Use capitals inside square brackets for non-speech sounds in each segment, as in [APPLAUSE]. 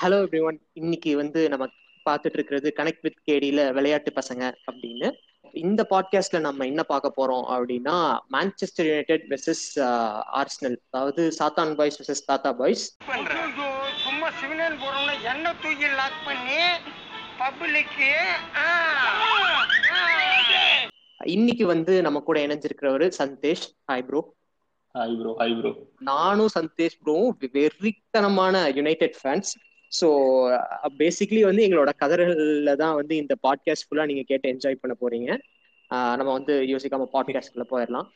Hello every one இன்னைக்கு வந்து நம்ம பார்த்துட்டு இருக்கிறது கனெக்ட் வித் கேடியில விளையாட்டு பசங்க அப்படின்னு. இந்த பாட்காஸ்ட்ல நம்ம என்ன பார்க்க போறோம் அப்படின்னா மான்செஸ்டர் யுனைடெட் வெர்சஸ் ஆர்ஸ்னல் அதாவது சாத்தான் பாய்ஸ் வெர்சஸ் தாத்தா பாய்ஸ். சும்மா சிவிலியன் போறோம்னா என்ன தூக்கி லாக் பண்ணி பப்ளிக்கு இன்னைக்கு வந்து நம்ம கூட இணைஞ்சிருக்கிறவரு Sandesh. Hi bro hi bro hi bro நானும் சந்தேஷ் ப்ரோவும் வெறித்தனமான யுனைடெட் ஃபேன்ஸ் ஸோ பேசிக்லி வந்து எங்களோட கதறல்ல தான் வந்து இந்த பாட்காஸ்ட் ஃபுல்லா நீங்க கேட்டு என்ஜாய் பண்ண போறீங்க. நம்ம வந்து யோசிக்காம பாட்காஸ்ட்குள்ள போயிடலாம்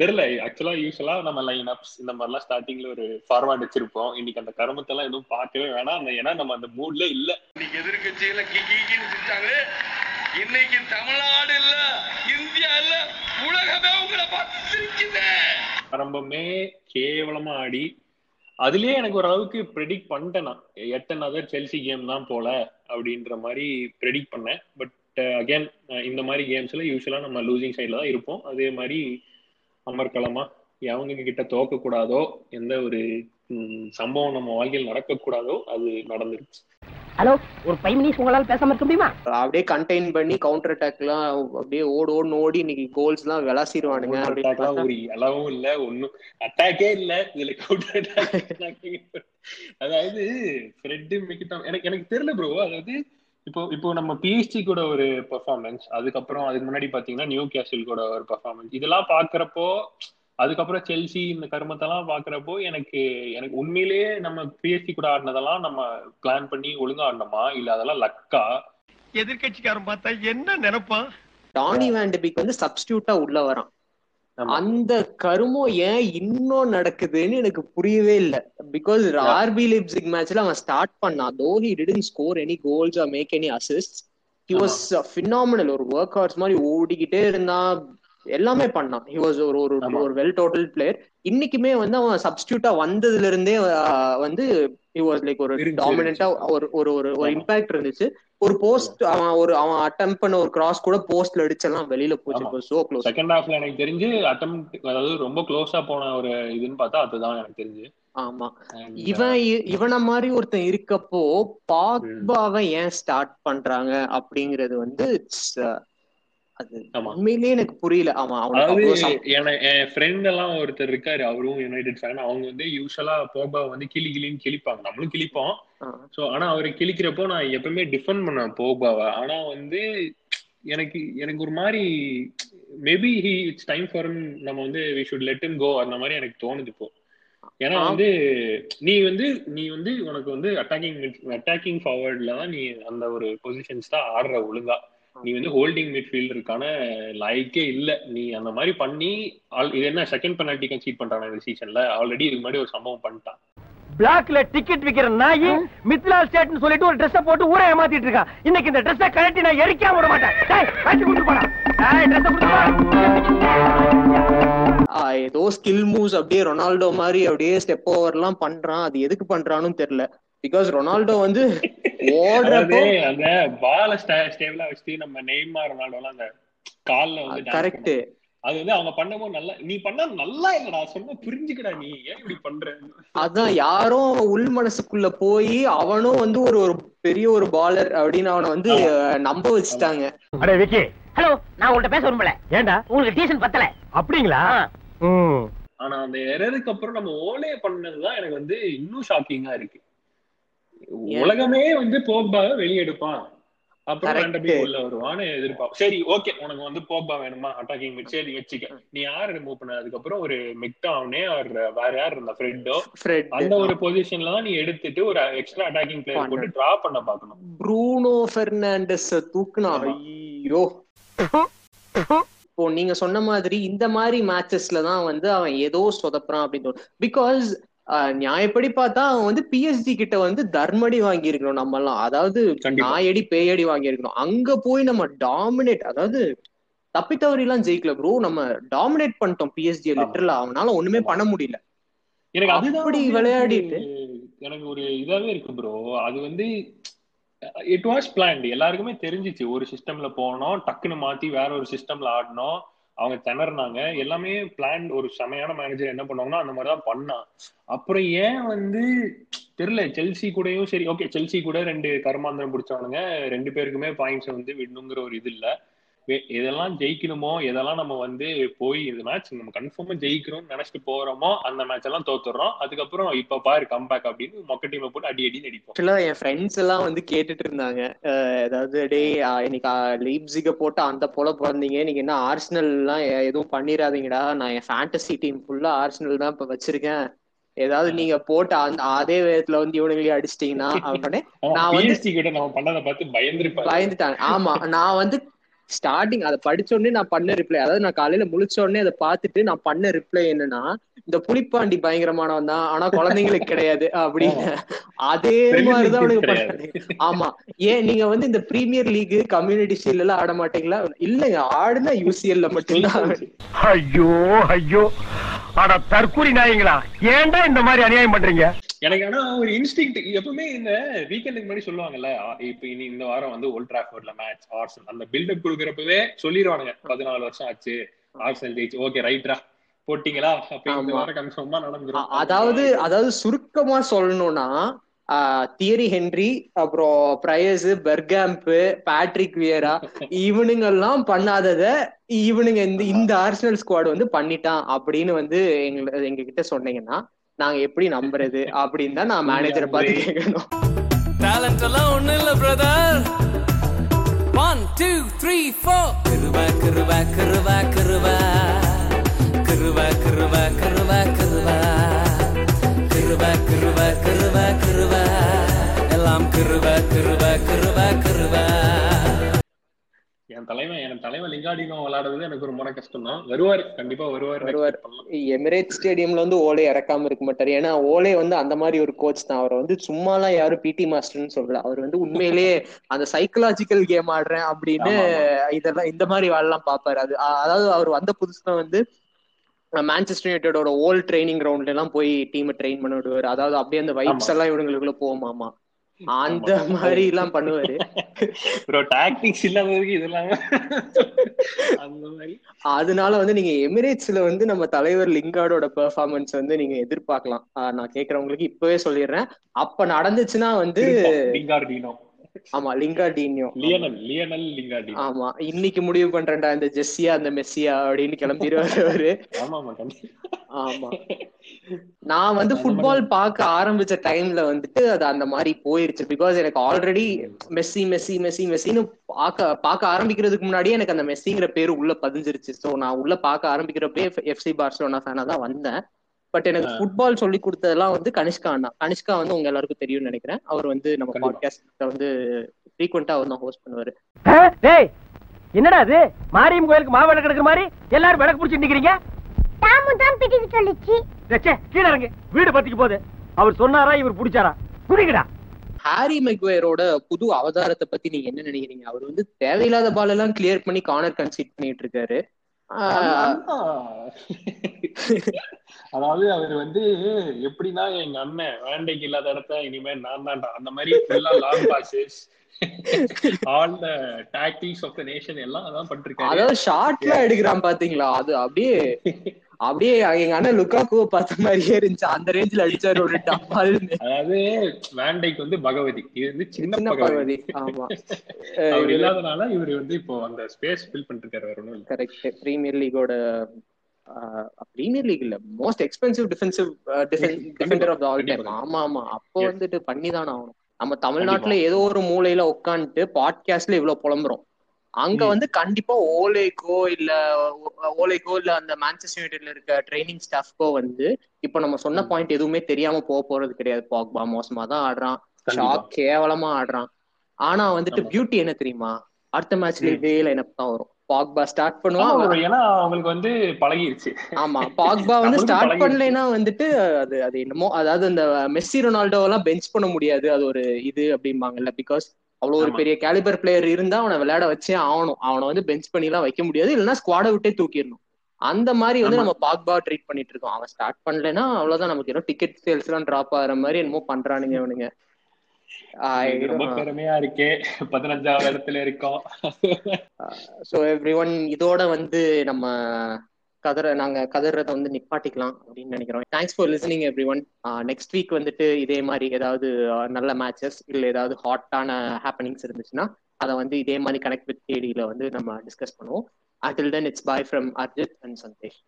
தெரியல ஆக்சுவலா யூஸ்வலா நம்ம லைன் அப்ஸ் இந்த மாதிரிலாம் ஸ்டார்டிங்ல ஒரு ஃபார்வர்ட் வச்சிருப்போம். இன்னைக்கு அந்த கருமத்தெல்லாம் எதுவும் பார்க்கவே வேணாம். ஏன்னா நம்ம அந்த மூட்ல இல்ல. இன்னைக்கு எதிர்கட்சியில கிக்கின்னு சிரிச்சாங்களே இன்னைக்கு தமிழ்நாடு இல்ல உலகமே உங்களை பார்த்து சிரிக்குது ஆரம்பமே கேவலமா ஆடி அதுலயே எனக்கு ஓரளவுக்கு ப்ரெடிக்ட் பண்ணிட்டேன் நான். எட்டன் அதர் செல்சி கேம் தான் போல அப்படின்ற மாதிரி ப்ரெடிக்ட் பண்ணேன். பட் அகைன் uh, இந்த மாதிரி கேம்ஸ்ல யூஸ்வலா நம்ம லூசிங் சைட்ல தான் இருப்போம். அதே மாதிரி அமர்க்களமா எவங்க கிட்ட தோக்க கூடாதோ எந்த ஒரு சம்பவம் நம்ம வாழ்க்கையில் நடக்கக்கூடாதோ அது நடந்துருச்சு ஹலோ ஒரு ஃபைவ் மினிட்ஸ் உங்களால பேசாம இருக்க முடியுமா? அப்படியே கண்டெயின் பண்ணி கவுண்டர் அட்டாக்லாம் அப்படியே ஓடு ஓடு ஓடி இன்னைக்கு கோல்ஸ் எல்லாம் விளாசிடுவானுங்க ஒரு இலவும் இல்ல ஒண்ணும். அட்டாக்கே இல்ல. இதுல கவுண்டர் அட்டாக் அதாவது ஃப்ரெட் மிக்கிட்டான் எனக்கு எனக்கு தெரியல ப்ரோ அதாவது இப்போ இப்போ நம்ம பிஎஸ்டி கூட ஒரு பெர்ஃபார்மன்ஸ் அதுக்கப்புறம் அதுக்கு முன்னாடி பாத்தீங்கன்னா நியூ கேசல் கூட ஒரு பெர்ஃபார்மன்ஸ் இதெல்லாம் பாக்குறப்போ அதுக்கப்புறம் செல்சி இந்த கருமத்தெல்லாம் பாக்குறப்போ எனக்கு எனக்கு உண்மையிலேயே நம்ம பிஎஸ்டி கூட ஆடினதெல்லாம் நம்ம பிளான் பண்ணி ஒழுங்கா ஆடினோமா? இல்ல அதெல்லாம் லக்கா? எதிர்கட்சிக்காரன் பார்த்தா என்ன நினைப்பான்? டானி வேண்டபிக் வந்து சப்ஸ்டியூட்டா உள்ள வரான். அந்த கருமம் ஏன் இன்னும் நடக்குதுன்னு எனக்கு புரியவே இல்ல. பிகாஸ் ஆர்பி லிப்சிக் மேட்ச்ல அவன் ஸ்டார்ட் பண்ணான். Though he didn't score any goals or make any assist he was phenomenal ஒரு ஒர்க் அவுட்ஸ் மாதிரி ஓடிக்கிட்டே இருந்தான். எல்லாமே பண்ணான். ஹி வாஸ் ஒரு ஒரு வெல் டோட்டல் பிளேயர் இன்னைக்குமே வந்து அவன் சப்ஸ்டியூட்டா வந்ததுல இருந்தே வந்து ஹி வாஸ் லைக் ஒரு இருந்துச்சு. ஒரு ஒரு ஒரு ஒரு. இம்பாக்ட் இருந்துச்சு. ஒரு போஸ்ட் அவன் ஒரு அவன் அட்டம் பண்ண ஒரு கிராஸ் கூட போஸ்ட்ல அடிச்செல்லாம் வெளியில போச்சு. சோ க்ளோஸ் செகண்ட் ஹாஃப்ல எனக்கு தெரிஞ்சு அட்டம் அதாவது ரொம்ப க்ளோஸா போன ஒரு இதுன்னு பார்த்தா அதுதான் எனக்கு தெரிஞ்சு. ஆமா. And, இவன் இவன மாதிரி ஒருத்தன் இருக்கப்போ பாக்பாவை ஏன் ஸ்டார்ட் பண்றாங்க அப்படிங்கறது வந்து it's, uh, அது ஆமா. உண்மையிலேயே எனக்கு புரியல. ஆமா என- ஃப்ரெண்ட் எல்லாம் ஒருத்தர் இருக்காரு அவரும் யுனைடெட் ஃபேன் அவங்க வந்து யூஸ்வலா போபா வந்து கிளி கிளின்னு கிழிப்பாங்க நம்மளும் கிழிப்போம் ஆ. சோ ஆனா அவரை கிழிக்கிறப்போ நான் எப்பவுமே டிஃபெண்ட் பண்ணேன் போபாவை ஆனா வந்து எனக்கு எனக்கு ஒரு மாதிரி maybe he it's time for நம்ம வந்து we should let him go அந்த மாதிரி எனக்கு தோணுது இப்போ. ஏன்னா. வந்து நீ வந்து நீ வந்து உனக்கு வந்து அட்டாக்கிங் அட்டாக்கிங் ஃபார்வர்ட்ல தான் நீ அந்த ஒரு பொசிஷன்ஸ் தான் ஆடுற ஒழுங்கா. நீ வந்து ஹோல்டிங் மிட்ஃபீல்டருக்கான லைக்கே இல்ல. நீ அந்த மாதிரி பண்ணி ஆல்- இது என்ன செகண்ட் பெனால்டி கன்சீட் பண்றாங்க இந்த சீசன்ல ஆல்ரெடி இதுக்கு முன்னாடி ஒரு சம்பவம் பண்ணிட்டான். பிளாக்ல டிக்கெட் விக்கிற நாயி மித்லா ஸ்டேட்னு சொல்லிட்டு ஒரு Dress-அ போட்டு ஊரை ஏமாத்திட்டு இருக்கான் இன்னைக்கு இந்த Dress-அ கழட்டி நான் எரிக்காம விட மாட்டேன். டேய் கழட்டி கொடுத்து போடா. டேய் Dress-அ கொடுத்து போடா. ஆ, ஏதோ ஸ்கில் மூவ்ஸ் அப்படியே ரொனால்டோ மாதிரி அப்படியே ஸ்டெப் ஓவர் எல்லாம் பண்றான். அது எதுக்கு பண்றான்னு தெரியல. பிகாஸ் ரொனால்டோ வந்து ஓடுறப்போ அந்த பால ஸ்டேபிளா வச்சு நம்ம நெய்மார் ரொனால்டோலாம் அந்த கால்ல வந்து கரெக்ட். அது வந்து அவங்க பண்ணும்போது நல்லா நீ பண்ணா நல்லா இல்லடா சொன்னா புரிஞ்சுக்கடா நீ. ஏன் இப்படி பண்ற? அதான் யாரோ உள் மனசுக்குள்ள போய் அவனும் வந்து ஒரு ஒரு பெரிய ஒரு பாலர் அப்படின்னு அவனை வந்து நம்ப வச்சுட்டாங்க. அடே விக்கி. ஹலோ நான் உங்கள்ட்ட பேச விரும்பல. ஏண்டா உங்களுக்கு டீசன் பத்தல. அப்படிங்களா? ம். ஆனா அந்த எரருக்கு அப்புறம் நம்ம ஓலே பண்ணதுதான் எனக்கு வந்து இன்னும் ஷாக்கிங்கா இருக்கு. உலகமே வந்து போக்பாவை வெளியெடுப்பான். அப்புறம். ரெண்டபி உள்ள வருவான்னு எதிர்பார்ப்போம் சரி ஓகே உனக்கு வந்து போக்பா வேணுமா? அட்டாக்கிங் மிட் சரி வச்சுக்க. நீ யார் ரிமூவ் பண்ண அதுக்கப்புறம் ஒரு மிக்டாவனே அவர் வேற யார் இருந்த? ஃப்ரெண்டோ ஃப்ரெட் அந்த ஒரு பொசிஷன்ல தான் நீ எடுத்துட்டு ஒரு எக்ஸ்ட்ரா அட்டாக்கிங் பிளேயர் போட்டு டிரா பண்ண பாக்கணும் ப்ரூனோ பெர்னாண்டஸ் தூக்குனா. ஐயோ. இப்போ நீங்க சொன்ன மாதிரி இந்த மாதிரி மேட்சஸ்ல தான் வந்து அவன் ஏதோ சொதப்புறான் அப்படின்னு பிகாஸ் நியாயப்படி பார்த்தா அவன் வந்து பிஎஸ்டி கிட்ட வந்து தர்மடி வாங்கி இருக்கணும் நம்ம எல்லாம் அதாவது. நாயடி பேயடி வாங்கி இருக்கணும் அங்க போய் நம்ம டாமினேட் அதாவது தப்பி தவறி எல்லாம் ஜெயிக்கல ப்ரோ நம்ம டாமினேட் பண்ணிட்டோம் பிஎஸ்டி. லிட்டரலா அவனால ஒண்ணுமே. பண்ண முடியல எனக்கு அப்படி விளையாடிட்டு. எனக்கு- ஒரு இதாவே இருக்கு ப்ரோ அது வந்து இட் வாஸ் பிளான்ட் எல்லாருக்குமே தெரிஞ்சிச்சு ஒரு சிஸ்டம்ல போனோம் டக்குன்னு மாத்தி வேற ஒரு சிஸ்டம்ல ஆடினோம் அவங்க திணறினாங்க. எல்லாமே பிளான் ஒரு செமையான மேனேஜர் என்ன பண்ணுவாங்கன்னா அந்த மாதிரி தான் பண்ணான் அப்புறம் ஏன் வந்து தெரியல செல்சி கூடயும் சரி ஓகே செல்சி கூட ரெண்டு கருமாந்திரம் பிடிச்சவனுங்க. ரெண்டு பேருக்குமே பாயிண்ட்ஸ் வந்து விடணுங்கிற ஒரு இது இல்ல. எதெல்லாம் ஜெயிக்கணுமோ எதெல்லாம் நம்ம வந்து போய் இந்த மேட்ச் நம்ம கன்ஃபார்மா ஜெயிக்கிறோம்னு நினைச்சிட்டு போறோமோ அந்த மேட்ச் எல்லாம் தோத்துறோம் அதுக்கப்புறம் இப்ப பாரு கம்பேக் அப்படின்னு மொக்க டீமை போட்டு அடி அடி ஆக்சுவலா என் ஃப்ரெண்ட்ஸ் எல்லாம் வந்து கேட்டுட்டு இருந்தாங்க. அஹ் அதாவது டே இன்னைக்கு லீப்ஸிக போட்டு அந்த போல பிறந்தீங்க. நீங்க என்ன ஆர்சனல் எல்லாம் எதுவும் பண்ணிடாதீங்கடா நான் என் ஃபேண்டசி டீம் ஃபுல்லா ஆர்சனல் தான் இப்ப வச்சிருக்கேன். ஏதாவது நீங்க போட்டு அந்த அதே விதத்துல வந்து இவனுங்களே அடிச்சிட்டீங்கன்னா நான் வந்து நம்ம பண்ணதை பார்த்து பயந்துட்டாங்க. ஆமா. நான் வந்து ஸ்டார்டிங் அதை படிச்ச உடனே நான் பண்ண ரிப்ளை அதாவது நான் காலையில முழிச்ச உடனே அதை பார்த்துட்டு நான் பண்ண ரிப்ளை என்னன்னா இந்த புலிப்பாண்டி பயங்கரமானவன் தான் ஆனா குழந்தைங்களுக்கு கிடையாது அப்படின்னு. அதே மாதிரிதான் அவனுக்கு ஆமா. ஏன் நீங்க வந்து இந்த பிரீமியர் லீக் கம்யூனிட்டி ஷீல்ட் எல்லாம் ஆட மாட்டீங்களா? இல்லங்க. ஆடுனா யூசிஎல்ல மட்டும்தான். ஐயோ ஐயோ. அட தற்கூரி நாயங்களா. ஏன்டா இந்த மாதிரி அநியாயம் பண்றீங்க? எனக்கு ஆனா ஒரு இன்ஸ்டிங் எப்பவுமே இந்த வீக்கெண்டுக்கு முன்னாடி சொல்லுவாங்கல்ல இப்ப இனி இந்த வாரம் வந்து ஓல்ட் டிராஃபோர்ட்ல மேட்ச் ஆர்சனல் அந்த பில்டப் கொடுக்கறப்பவே சொல்லிடுவானுங்க பதினாலு வருஷம் ஆச்சு ஆர்சனல் ஜெயிச்சு ஓகே ரைட்ரா போட்டீங்களா? அப்ப இந்த. வாரம் கன்ஃபார்மா நடந்துரும். அதாவது அதாவது சுருக்கமா சொல்லணும்னா தியரி ஹென்றி அப்புறம் பிரயஸ் பெர்காம்ப் பேட்ரிக் வியரா இவனுங்க எல்லாம் பண்ணாதத இவனுங்க இந்த இந்த ஆர்சனல் ஸ்குவாட் வந்து பண்ணிட்டான் அப்படின்னு வந்து எங்க எங்க கிட்ட சொன்னீங்கன்னா நாங்க எப்படி நம்புறது அப்படின்னு தான் நான் மேனேஜரை பார்த்து கேட்கணும் டேலண்ட் எல்லாம் ஒண்ணு இல்ல brother one two three four கிருவா கிருவா கிருவா கிருவா. கிருவா கிருவா கிருவா கிருவா. கிருவா கிருவா கிருவா கிருவா. எல்லாம் கிருவா கிருவா கிருவா கிருவா. என் தலைவன் என் தலைவன் லிங்காடினோ விளையாடுறது எனக்கு ஒரு மன கஷ்டம் தான் வருவார் கண்டிப்பா வருவார். வருவார். எமிரேட் ஸ்டேடியம்ல வந்து ஓலே இறக்காம இருக்க மாட்டாரு. ஏன்னா ஓலே வந்து அந்த மாதிரி ஒரு கோச் தான். அவர் வந்து சும்மாலாம் யாரும் பிடி மாஸ்டர்னு சொல்லல. அவர் வந்து உண்மையிலேயே அந்த சைக்கலாஜிக்கல் கேம் ஆடுறேன் அப்படின்னு இதெல்லாம் இந்த மாதிரி வேலைலாம் பாப்பாரு அது அதாவது அவர் வந்த புதுசுல வந்து மான்செஸ்டர் யுனைடோட ஓல் ட்ரைனிங் கிரவுண்ட்ல எல்லாம் போய் டீமை ட்ரெயின் பண்ண விடுவாரு. அதாவது அப்படியே அந்த வைப்ஸ். எல்லாம் இவனுங்களுக்குள்ள போகுமாமா. அந்த. மாதிரி எல்லாம் பண்ணுவாரு. ப்ரோ டாக்டிக்ஸ் இல்லாததுக்கு இதெல்லாம் அந்த மாதிரி. அதனால வந்து நீங்க எமிரேட்ஸ்ல வந்து நம்ம தலைவர் லிங்கார்டோட பெர்ஃபார்மன்ஸ் வந்து நீங்க எதிர்பார்க்கலாம். நான் கேக்குறவங்களுக்கு இப்பவே சொல்லிடுறேன். அப்ப நடந்துச்சுன்னா வந்து லிங்கார்டினோ ஆமா லிங்கார்டினியோ லியனல் லியனல் லிங்கார்டினோ ஆமா இன்னைக்கு முடிவு பண்றேன்டா இந்த ஜெஸ்ஸியா அந்த மெஸ்ஸியா அப்படின்னு கிளம்பிடுவாரு [LAUGHS] அவரு. ஆமா ஆமா கண்டிப்பா. ஆமா. நான் வந்து ஃபுட்பால் பார்க்க ஆரம்பிச்ச டைம்ல வந்துட்டு அது அந்த மாதிரி போயிருச்சு. பிகாஸ் எனக்கு ஆல்ரெடி மெஸ்ஸி மெஸ்ஸி மெஸ்ஸி மெஸ்ஸின்னு பார்க்க பார்க்க ஆரம்பிக்கிறதுக்கு முன்னாடியே எனக்கு அந்த மெஸ்ஸிங்கிற பேரு உள்ள பதிஞ்சிருச்சு. ஸோ நான் உள்ள பார்க்க ஆரம்பிக்கிறப்பே எஃப்சி பார்சலோனா ஃபேனா தான் வந்தேன். பட் எனக்கு ஃபுட்பால் சொல்லி கொடுத்ததெல்லாம் வந்து கனிஷ்கா அண்ணா கனிஷ்கா வந்து உங்க எல்லாருக்கும் தெரியும்னு நினைக்கிறேன். அவர் வந்து நம்ம. பாட்காஸ்ட் வந்து ஃப்ரீக்வெண்டா அவர் தான் ஹோஸ்ட் பண்ணுவாரு. டேய் என்னடா அது மாரியம் கோயிலுக்கு மாவிளக்கு கிடக்குற மாதிரி எல்லாரும் விளக்கு பிடிச்சி நிக்கிறீங்க? கீழே இறங்கு. வீடு பத்திக்கு போகுது. அவர் சொன்னாரா இவர் புடிச்சாரா? குடிக்கடா ஹாரி மெக்வேரோட புது அவதாரத்தை பத்தி நீங்க என்ன நினைக்கிறீங்க? அவர் வந்து தேவையில்லாத பால் எல்லாம் கிளியர் பண்ணி கார்னர் கன்சீட் பண்ணிட்டு இருக்காரு. அதாவது அவர் வந்து எப்படின்னா எங்க அண்ணன் வேண்டைக்கு இல்லாத இடத்த இனிமே நான் தான்டா. அந்த மாதிரி ஃபுல்லா long passes all the tactics of the nation எல்லாம் அதான் பண்ணிருக்காரு அதாவது ஷார்ட்ல எடுக்கிறான் பாத்தீங்களா? அது அப்படியே அப்படியே எங்க அண்ணன் லுக்காக்குவ பார்த்த மாதிரியே இருந்துச்சு. அந்த ரேஞ்சில அடிச்சாரு ஒரு டப்பால்னு அதாவது வேண்டைக்கு வந்து பகவதி. இது வந்து சின்ன பகவதி. ஆமா. [LAUGHS] அவர் இல்லாதனால இவர் வந்து இப்போ அந்த ஸ்பேஸ் ஃபில் பண்ணிட்டு இருக்காரு வேற ஒண்ணும் கரெக்ட் பிரீமியர் லீகோட பிரீமியர் லீக் இல்ல. Most expensive defensive defender of all time. ஆமா ஆமா. அப்போ. வந்துட்டு பண்ணிதானே ஆகணும். நம்ம தமிழ்நாட்டுல ஏதோ ஒரு மூலையில உட்காந்துட்டு பாட்காஸ்ட்ல இவ்வளவு புலம்புறோம். அங்க. வந்து கண்டிப்பா ஓலேக்கோ இல்ல ஓலேக்கோ இல்ல அந்த மான்செஸ்டர் யுனைடெட்ல இருக்க ட்ரைனிங் ஸ்டாஃப்க்கோ வந்து இப்ப நம்ம சொன்ன. பாயிண்ட் எதுவுமே தெரியாம போக போறது கிடையாது பாக்பா மோசமா தான் ஆடுறான். ஷாக் கேவலமா ஆடுறான் ஆனா வந்துட்டு. பியூட்டி என்ன தெரியுமா அடுத்த மேட்ச்ல. இதே லைனப் தான் வரும் பாக்பா ஸ்டார்ட் பண்ணுவான் ஏன்னா அவங்களுக்கு வந்து பழகிருச்சு ஆமா பாக்பா வந்து ஸ்டார்ட். பண்ணலைன்னா வந்துட்டு அது அது என்னமோ அதாவது அந்த மெஸ்ஸி ரொனால்டோ எல்லாம் பெஞ்ச் பண்ண முடியாது அது ஒரு இது அப்படிம்பாங்கல்ல பிகாஸ் அவ்வளவு ஒரு. பெரிய கேலிபர் பிளேயர் இருந்தா அவனை விளையாட வச்சே ஆகணும். அவனை வந்து பெஞ்ச் பண்ணி எல்லாம் வைக்க முடியாது. இல்லைன்னா ஸ்குவாடை விட்டே தூக்கிடணும். அந்த மாதிரி வந்து. நம்ம பாக்பா ட்ரீட் பண்ணிட்டு இருக்கோம். அவன் ஸ்டார்ட் பண்ணலைன்னா அவ்வளவுதான். நமக்கு ஏதோ டிக்கெட் சேல்ஸ் எல்லாம் டிராப் ஆகிற மாதிரி என்னமோ பண்றானுங்க அவனுங்க ரொம்ப பெருமையா இருக்கே. பதினஞ்சாவது இடத்துல இருக்கோம். ஸோ எவ்ரி ஒன் இதோட வந்து நம்ம கதற நாங்க கதறத வந்து நிப்பாட்டிக்கலாம் அப்படின்னு நினைக்கிறோம். Thanks for listening everyone next week வந்துட்டு இதே மாதிரி ஏதாவது நல்ல மேட்சஸ் இல்ல ஏதாவது ஹாட்டான ஹாப்பனிங்ஸ் இருந்துச்சுன்னா அதை வந்து இதே மாதிரி கனெக்ட் வித் கேடியில வந்து நம்ம டிஸ்கஸ் பண்ணுவோம். Until then it's bye from Arjit and Sandesh